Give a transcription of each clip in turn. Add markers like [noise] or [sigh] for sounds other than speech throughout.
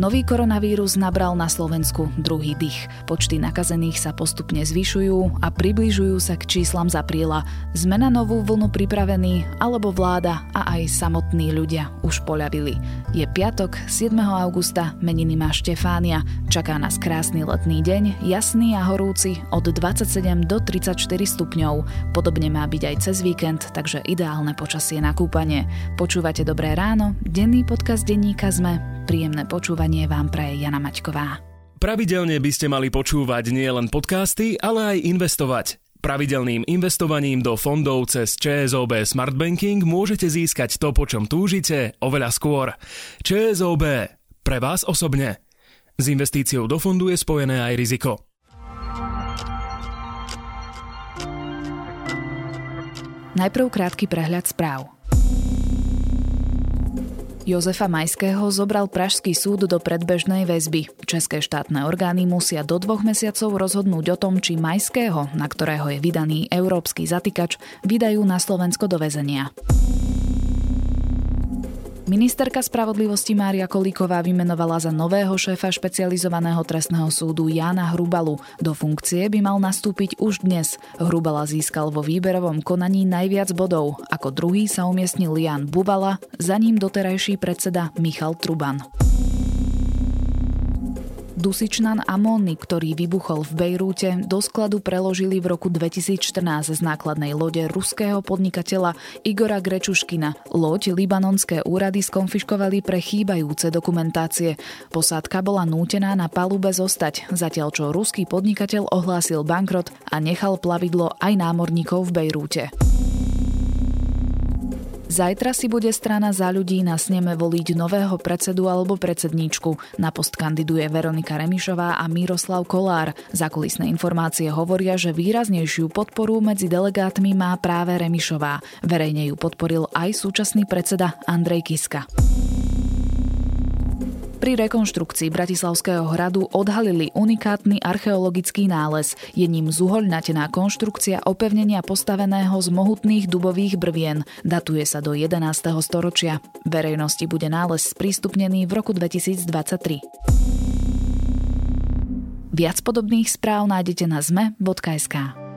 Nový koronavírus nabral na Slovensku druhý dých. Počty nakazených sa postupne zvyšujú a približujú sa k číslam z apríla. Sme na novú vlnu pripravení, alebo vláda a aj samotní ľudia už poľavili. Je piatok, 7. augusta, meniny má Štefánia. Čaká nás krásny letný deň, jasný a horúci od 27 do 34 stupňov. Podobne má byť aj cez víkend, takže ideálne počasie na kúpanie. Počúvate Dobré ráno, denný podcast denníka ZME. Príjemné počúvanie vám praje Jana Maťková. Pravidelne by ste mali počúvať nielen podcasty, ale aj investovať. Pravidelným investovaním do fondov cez ČSOB Smart Banking môžete získať to, po čom túžite, oveľa skôr. ČSOB. Pre vás osobne. S investíciou do fondu je spojené aj riziko. Najprv krátky prehľad správ. Jozefa Majského zobral Pražský súd do predbežnej väzby. České štátne orgány musia do dvoch mesiacov rozhodnúť o tom, či Majského, na ktorého je vydaný európsky zatýkač, vydajú na Slovensko do väzenia. Ministerka spravodlivosti Mária Kolíková vymenovala za nového šéfa špecializovaného trestného súdu Jána Hrubalu. Do funkcie by mal nastúpiť už dnes. Hrubala získal vo výberovom konaní najviac bodov. Ako druhý sa umiestnil Jan Bubala, za ním doterajší predseda Michal Truban. Dusičnan Amony, ktorý vybuchol v Bejrúte, do skladu preložili v roku 2014 z nákladnej lode ruského podnikateľa Igora Grečuškina. Loď libanonské úrady skonfiškovali pre chýbajúce dokumentácie. Posádka bola nútená na palube zostať, zatiaľ čo ruský podnikateľ ohlásil bankrot a nechal plavidlo aj námorníkov v Bejrúte. Zajtra si bude strana za ľudí na sneme voliť nového predsedu alebo predsedníčku. Na post kandiduje Veronika Remišová a Miroslav Kolár. Zakulisné informácie hovoria, že výraznejšiu podporu medzi delegátmi má práve Remišová. Verejne ju podporil aj súčasný predseda Andrej Kiska. Pri rekonštrukcii Bratislavského hradu odhalili unikátny archeologický nález. Je ním zuhoľnatená konštrukcia opevnenia postaveného z mohutných dubových brvien. Datuje sa do 11. storočia. Verejnosti bude nález sprístupnený v roku 2023. Viac podobných správ nájdete na zme.sk.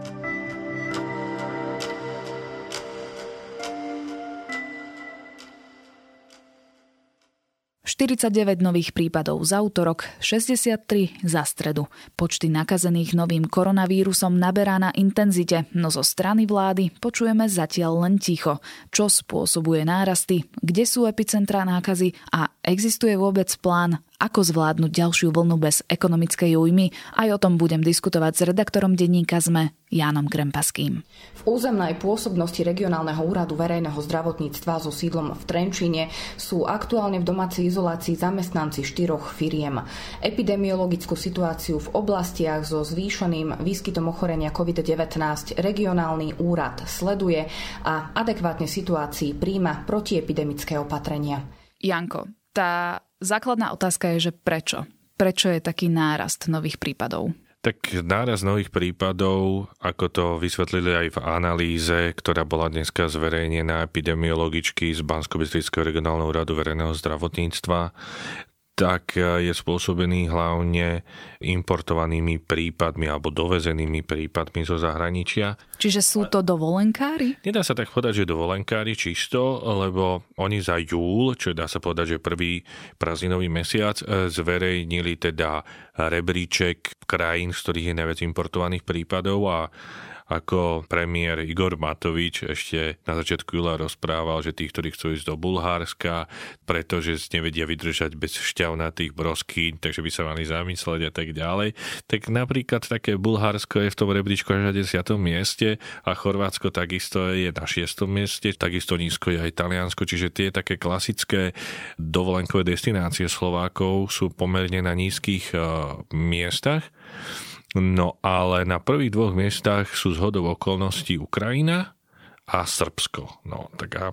49 nových prípadov za útorok, 63 za stredu. Počty nakazených novým koronavírusom naberá na intenzite, no zo strany vlády počujeme zatiaľ len ticho. Čo spôsobuje nárasty, kde sú epicentrá nákazy a existuje vôbec plán, ako zvládnuť ďalšiu vlnu bez ekonomickej újmy. Aj o tom budem diskutovať s redaktorom denníka ZME Jánom Krempaským. V územnej pôsobnosti regionálneho úradu verejného zdravotníctva so sídlom v Trenčine sú aktuálne v domácej izolácii zamestnanci štyroch firiem. Epidemiologickú situáciu v oblastiach so zvýšeným výskytom ochorenia COVID-19 regionálny úrad sleduje a adekvátne situácii príjma protiepidemické opatrenia. Janko, tá základná otázka je, že prečo? Prečo je taký nárast nových prípadov? Tak náraz nových prípadov, ako to vysvetlili aj v analýze, ktorá bola dneska zverejnená epidemiologičky z bansko regionálneho úradu verejného zdravotníctva, tak e, je spôsobený hlavne importovanými prípadmi alebo dovezenými prípadmi zo zahraničia. Čiže sú to dovolenkári? Nedá sa tak povedať, že dovolenkári čisto, lebo oni za júl, čo dá sa povedať, že prvý prázdninový mesiac, e, zverejnili teda rebríček krajín, z ktorých je najviac importovaných prípadov a ako premiér Igor Matovič ešte na začiatku júla rozprával, že tí, ktorí chcú ísť do Bulhárska, pretože nevedia vydržať bez šťavnatých broskýň, takže by sa mali zamysleť a tak ďalej. Tak napríklad také Bulhársko je v tom rebríčku až na 10. mieste a Chorvátsko takisto je na 6. mieste, takisto nízko je aj Taliansko, čiže tie také klasické dovolenkové destinácie Slovákov sú pomerne na nízkych uh, miestach. No ale na prvých dvoch miestach sú zhodov okolností Ukrajina a Srbsko. No, tak a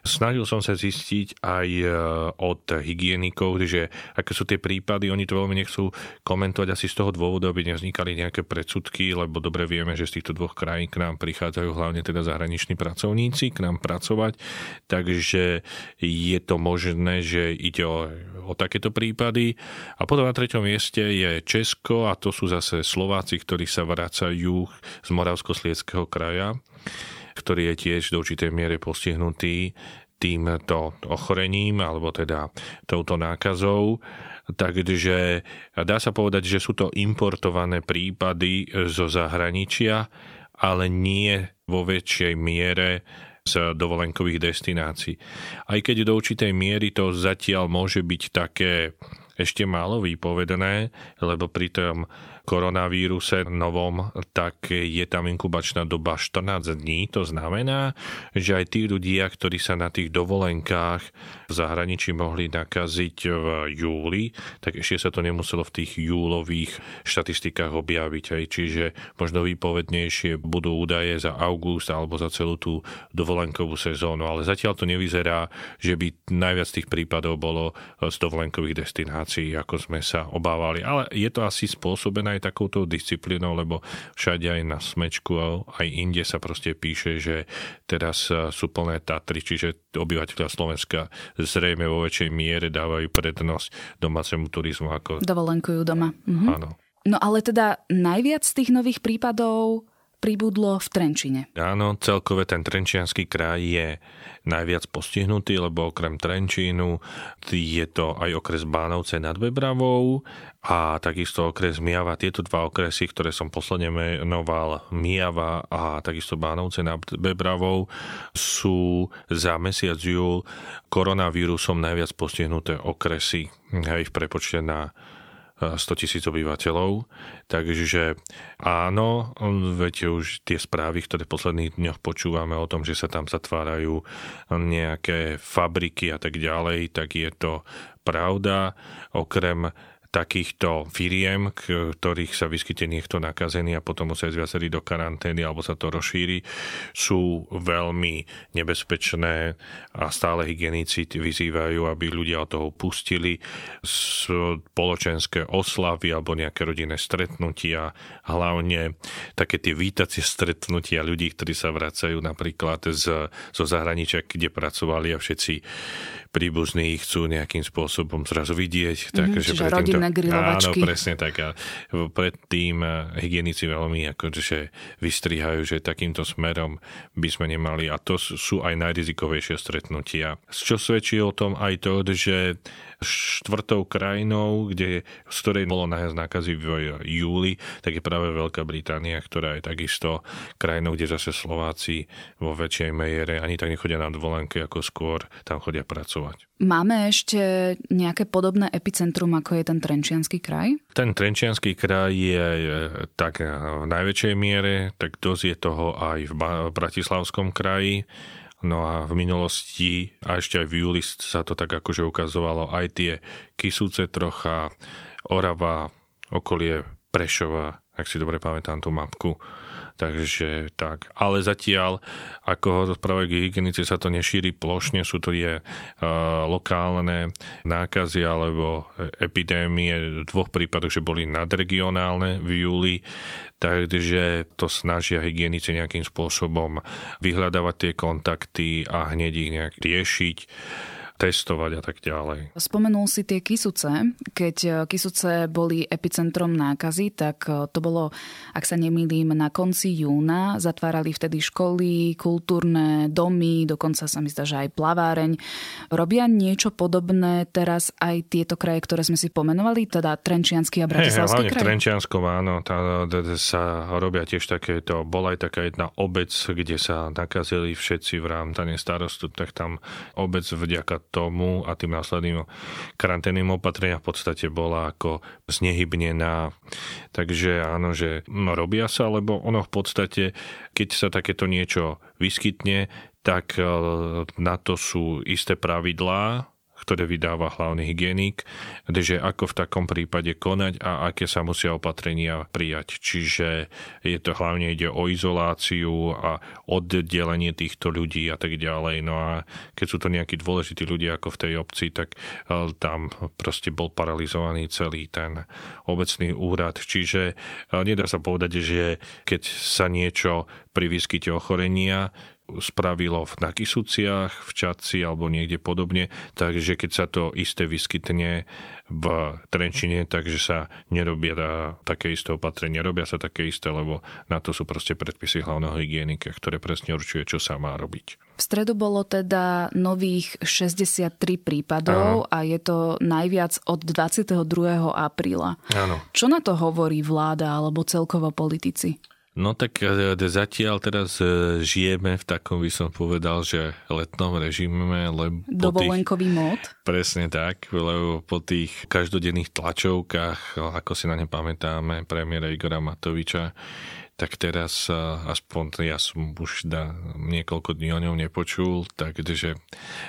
snažil som sa zistiť aj e, od hygienikov, že aké sú tie prípady, oni to veľmi nechcú komentovať asi z toho dôvodu, aby nevznikali nejaké predsudky, lebo dobre vieme, že z týchto dvoch krajín k nám prichádzajú hlavne teda zahraniční pracovníci k nám pracovať, takže je to možné, že ide o, o takéto prípady. A potom na treťom mieste je Česko a to sú zase Slováci, ktorí sa vracajú z Moravsko-Slieckého kraja ktorý je tiež do určitej miere postihnutý týmto ochorením alebo teda touto nákazou. Takže dá sa povedať, že sú to importované prípady zo zahraničia, ale nie vo väčšej miere z dovolenkových destinácií. Aj keď do určitej miery to zatiaľ môže byť také ešte málo vypovedané, lebo pri tom koronavíruse novom, tak je tam inkubačná doba 14 dní. To znamená, že aj tí ľudia, ktorí sa na tých dovolenkách v zahraničí mohli nakaziť v júli, tak ešte sa to nemuselo v tých júlových štatistikách objaviť. Aj. Čiže možno výpovednejšie budú údaje za august alebo za celú tú dovolenkovú sezónu. Ale zatiaľ to nevyzerá, že by najviac tých prípadov bolo z dovolenkových destinácií, ako sme sa obávali. Ale je to asi spôsobené aj takouto disciplínou, lebo všade aj na smečku, aj inde sa proste píše, že teraz sú plné Tatry, čiže obyvateľia Slovenska zrejme vo väčšej miere dávajú prednosť domácemu turizmu ako... Dovolenkujú doma. Mhm. Áno. No ale teda najviac z tých nových prípadov pribudlo v Trenčine. Áno, celkové ten Trenčianský kraj je najviac postihnutý, lebo okrem Trenčínu je to aj okres Bánovce nad Bebravou a takisto okres Miava. Tieto dva okresy, ktoré som posledne menoval, Miava a takisto Bánovce nad Bebravou, sú za mesiac júl koronavírusom najviac postihnuté okresy hej, v prepočte na 100 tisíc obyvateľov. Takže áno, viete už tie správy, ktoré v posledných dňoch počúvame o tom, že sa tam zatvárajú nejaké fabriky a tak ďalej, tak je to pravda. Okrem takýchto firiem, ktorých sa vyskytne niekto nakazený a potom musia ísť viacerí do karantény alebo sa to rozšíri, sú veľmi nebezpečné a stále hygienici vyzývajú, aby ľudia od toho pustili spoločenské oslavy alebo nejaké rodinné stretnutia, hlavne také tie vítacie stretnutia ľudí, ktorí sa vracajú napríklad z, zo zahraničia, kde pracovali a všetci príbuzní chcú nejakým spôsobom zrazu vidieť. Mm-hmm, takže čiže rodinné na grilovačky. Áno, presne tak. A predtým eh, hygienici veľmi akože vystrihajú, že takýmto smerom by sme nemali. A to sú aj najrizikovejšie stretnutia. Čo svedčí o tom aj to, že štvrtou krajinou, kde, z ktorej bolo najviac nákazy v júli, tak je práve Veľká Británia, ktorá je takisto krajinou, kde zase Slováci vo väčšej mejere ani tak nechodia na dovolenky, ako skôr tam chodia pracovať. Máme ešte nejaké podobné epicentrum, ako je ten Trenčianský kraj? Ten Trenčianský kraj je tak v najväčšej miere, tak dosť je toho aj v Bratislavskom kraji. No a v minulosti, a ešte aj v júli sa to tak akože ukazovalo, aj tie Kisúce trocha, Orava, okolie Prešova, ak si dobre pamätám tú mapku, Takže tak. Ale zatiaľ, ako ho rozprávajú hygienici, sa to nešíri plošne, sú to je uh, lokálne nákazy alebo epidémie v dvoch prípadoch, že boli nadregionálne v júli, takže to snažia hygienici nejakým spôsobom vyhľadávať tie kontakty a hneď ich nejak riešiť testovať a tak ďalej. Spomenul si tie Kisuce. Keď e, Kisuce boli epicentrom nákazy, tak e, to bolo, ak sa nemýlim, na konci júna. Zatvárali vtedy školy, kultúrne domy, dokonca sa mi zdá, že aj plaváreň. Robia niečo podobné teraz aj tieto kraje, ktoré sme si pomenovali, teda Trenčiansky a Bratislavský hey, kraj? v Trenčianskom áno, tá, sa robia tiež takéto, bola aj taká jedna obec, kde sa nakazili všetci v rámtane starostu, tak tam obec vďaka tomu a tým následným karanténnym opatreniam v podstate bola ako znehybnená. Takže áno, že robia sa, lebo ono v podstate, keď sa takéto niečo vyskytne, tak e, na to sú isté pravidlá, ktoré vydáva hlavný hygienik, že ako v takom prípade konať a aké sa musia opatrenia prijať. Čiže je to hlavne ide o izoláciu a oddelenie týchto ľudí a tak ďalej. No a keď sú to nejakí dôležití ľudia ako v tej obci, tak e, tam proste bol paralizovaný celý ten obecný úrad. Čiže e, nedá sa povedať, že keď sa niečo pri výskyte ochorenia spravilo v Nakisuciach, v Čaci alebo niekde podobne, takže keď sa to isté vyskytne v Trenčine, takže sa nerobia také isté opatrenia, robia sa také isté, lebo na to sú proste predpisy hlavného hygienika, ktoré presne určuje, čo sa má robiť. V stredu bolo teda nových 63 prípadov Áno. a je to najviac od 22. apríla. Áno. Čo na to hovorí vláda alebo celkovo politici? No tak e, zatiaľ teraz e, žijeme v takom, by som povedal, že letnom režime. Lebo Dovolenkový mód? Presne tak, lebo po tých každodenných tlačovkách, ako si na ne pamätáme, premiéra Igora Matoviča, tak teraz aspoň ja som už da, niekoľko dní o ňom nepočul, takže...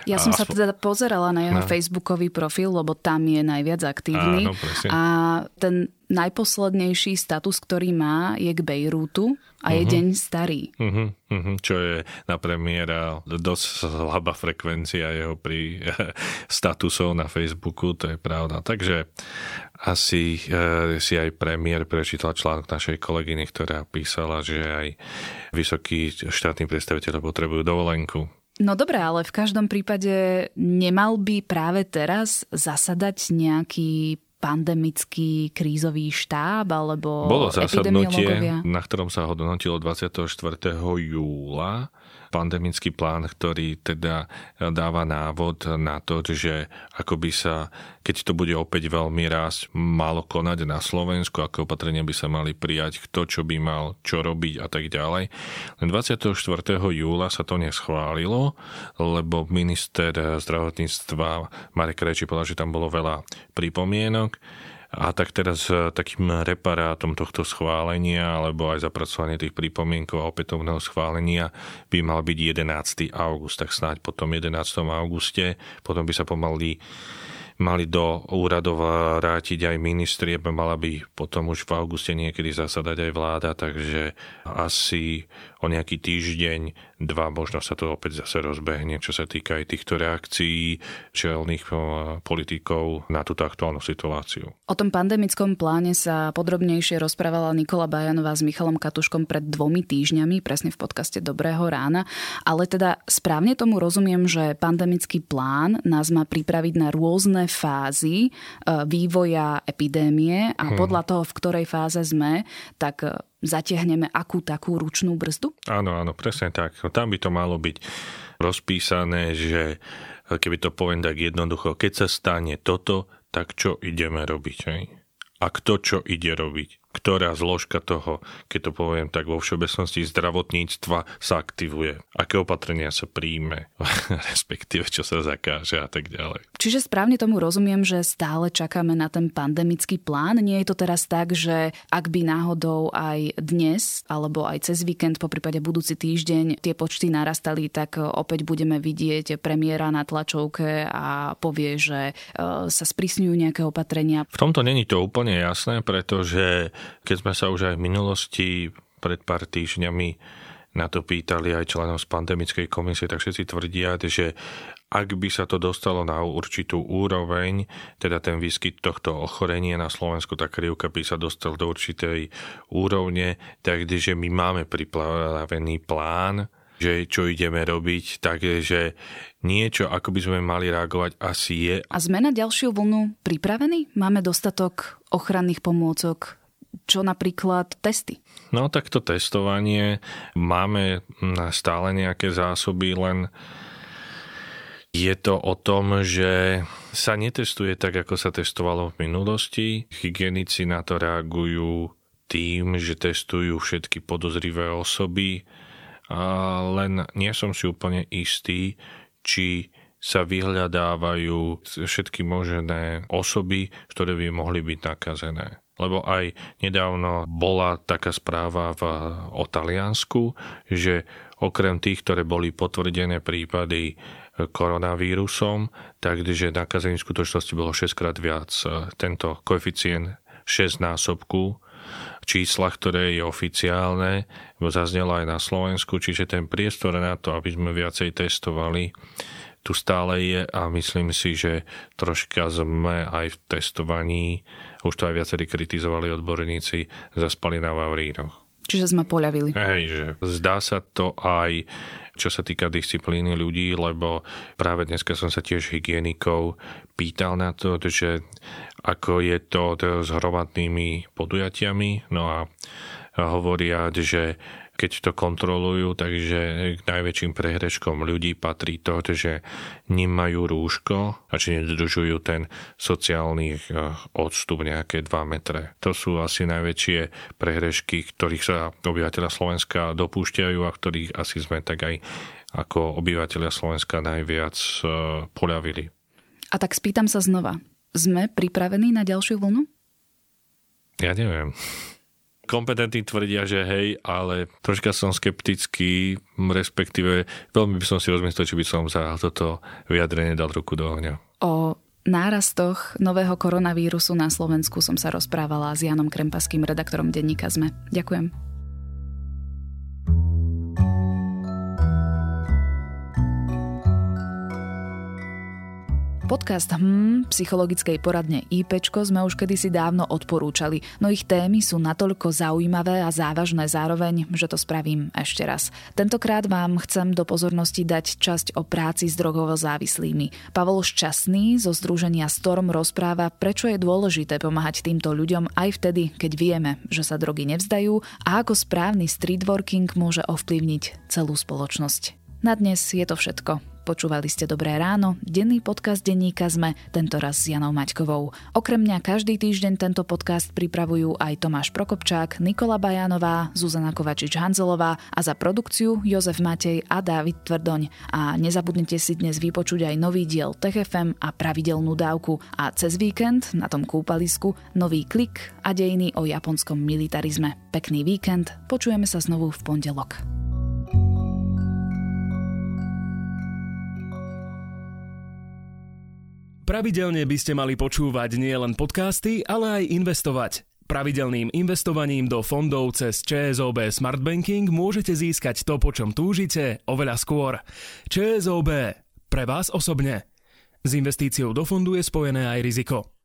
Ja som aspoň... sa teda pozerala na jeho no. facebookový profil, lebo tam je najviac aktívny. Áno, a ten najposlednejší status, ktorý má, je k Bejrútu a je uh-huh. deň starý. Uh-huh, uh-huh, čo je na premiéra dosť slabá frekvencia jeho pri statusov na Facebooku, to je pravda. Takže asi e, si aj premiér prečítal článok našej kolegyny, ktorá písala, že aj vysokí štátni predstaviteľe potrebujú dovolenku. No dobré, ale v každom prípade nemal by práve teraz zasadať nejaký pandemický krízový štáb alebo Bolo zasadnutie, na ktorom sa hodnotilo 24. júla pandemický plán, ktorý teda dáva návod na to, že ako by sa, keď to bude opäť veľmi rásť, malo konať na Slovensku, aké opatrenia by sa mali prijať, kto čo by mal čo robiť a tak ďalej. Len 24. júla sa to neschválilo, lebo minister zdravotníctva Marek Reči povedal, že tam bolo veľa pripomienok a tak teraz e, takým reparátom tohto schválenia alebo aj zapracovanie tých pripomienkov a opätovného schválenia by mal byť 11. august, tak snáď potom 11. auguste, potom by sa pomaly mali do úradov vrátiť aj ministri, mala by potom už v auguste niekedy zasadať aj vláda, takže asi o nejaký týždeň, dva, možno sa to opäť zase rozbehne, čo sa týka aj týchto reakcií čelných eh, politikov na túto aktuálnu situáciu. O tom pandemickom pláne sa podrobnejšie rozprávala Nikola Bajanová s Michalom Katuškom pred dvomi týždňami, presne v podcaste Dobrého rána. Ale teda správne tomu rozumiem, že pandemický plán nás má pripraviť na rôzne fázy eh, vývoja epidémie a hmm. podľa toho, v ktorej fáze sme, tak eh, zatiahneme akú takú ručnú brzdu? Áno, áno, presne tak. Tam by to malo byť rozpísané, že keby to poviem tak jednoducho, keď sa stane toto, tak čo ideme robiť? Hej? A kto čo ide robiť? Ktorá zložka toho, keď to poviem tak vo všeobecnosti zdravotníctva sa aktivuje, aké opatrenia sa príjme, [laughs] respektíve čo sa zakáže a tak ďalej. Čiže správne tomu rozumiem, že stále čakáme na ten pandemický plán. Nie je to teraz tak, že ak by náhodou aj dnes alebo aj cez víkend, po prípade budúci týždeň tie počty narastali, tak opäť budeme vidieť premiéra na tlačovke a povie, že e, sa sprísňujú nejaké opatrenia. V tomto není to úplne jasné, pretože keď sme sa už aj v minulosti pred pár týždňami na to pýtali aj členov z pandemickej komisie, tak všetci tvrdia, že ak by sa to dostalo na určitú úroveň, teda ten výskyt tohto ochorenia na Slovensku, tá krivka by sa dostal do určitej úrovne, takže my máme pripravený plán, že čo ideme robiť, takže niečo, ako by sme mali reagovať, asi je. A sme na ďalšiu vlnu pripravení? Máme dostatok ochranných pomôcok, čo napríklad testy? No tak to testovanie máme stále nejaké zásoby, len je to o tom, že sa netestuje tak, ako sa testovalo v minulosti. Hygienici na to reagujú tým, že testujú všetky podozrivé osoby, len nie som si úplne istý, či sa vyhľadávajú všetky možné osoby, ktoré by mohli byť nakazené lebo aj nedávno bola taká správa v, o Taliansku, že okrem tých, ktoré boli potvrdené prípady koronavírusom, takže nakazených v skutočnosti bolo 6 krát viac. Tento koeficient 6 násobku čísla, ktoré je oficiálne, zaznelo aj na Slovensku, čiže ten priestor na to, aby sme viacej testovali, tu stále je a myslím si, že troška sme aj v testovaní, už to aj viacerí kritizovali odborníci, zaspali na Vavrínoch. Čiže sme poľavili. Hej, že zdá sa to aj čo sa týka disciplíny ľudí, lebo práve dneska som sa tiež hygienikov pýtal na to, že ako je to s hromadnými podujatiami, no a hovoria, že keď to kontrolujú, takže k najväčším prehreškom ľudí patrí to, že nemajú rúško a že nedržujú ten sociálny eh, odstup nejaké 2 metre. To sú asi najväčšie prehrešky, ktorých sa obyvateľa Slovenska dopúšťajú a ktorých asi sme tak aj ako obyvateľia Slovenska najviac eh, poľavili. A tak spýtam sa znova. Sme pripravení na ďalšiu vlnu? Ja neviem kompetentní tvrdia, že hej, ale troška som skeptický, respektíve veľmi by som si rozmyslel, či by som za toto vyjadrenie dal ruku do ohňa. O nárastoch nového koronavírusu na Slovensku som sa rozprávala s Janom Krempaským, redaktorom denníka ZME. Ďakujem. Podcast hm, psychologickej poradne IPčko sme už kedysi dávno odporúčali, no ich témy sú natoľko zaujímavé a závažné zároveň, že to spravím ešte raz. Tentokrát vám chcem do pozornosti dať časť o práci s drogovo závislými. Pavol Šťastný zo Združenia Storm rozpráva, prečo je dôležité pomáhať týmto ľuďom aj vtedy, keď vieme, že sa drogy nevzdajú a ako správny streetworking môže ovplyvniť celú spoločnosť. Na dnes je to všetko. Počúvali ste Dobré ráno, denný podcast denníka tento raz s Janou Maťkovou. Okrem mňa každý týždeň tento podcast pripravujú aj Tomáš Prokopčák, Nikola Bajanová, Zuzana Kovačič-Hanzelová a za produkciu Jozef Matej a Dávid Tvrdoň. A nezabudnite si dnes vypočuť aj nový diel TechFM a pravidelnú dávku a cez víkend na tom kúpalisku nový klik a dejiny o japonskom militarizme. Pekný víkend, počujeme sa znovu v pondelok. Pravidelne by ste mali počúvať nielen podcasty, ale aj investovať. Pravidelným investovaním do fondov cez ČSOB Smart Banking môžete získať to, po čom túžite, oveľa skôr. ČSOB. Pre vás osobne. S investíciou do fondu je spojené aj riziko.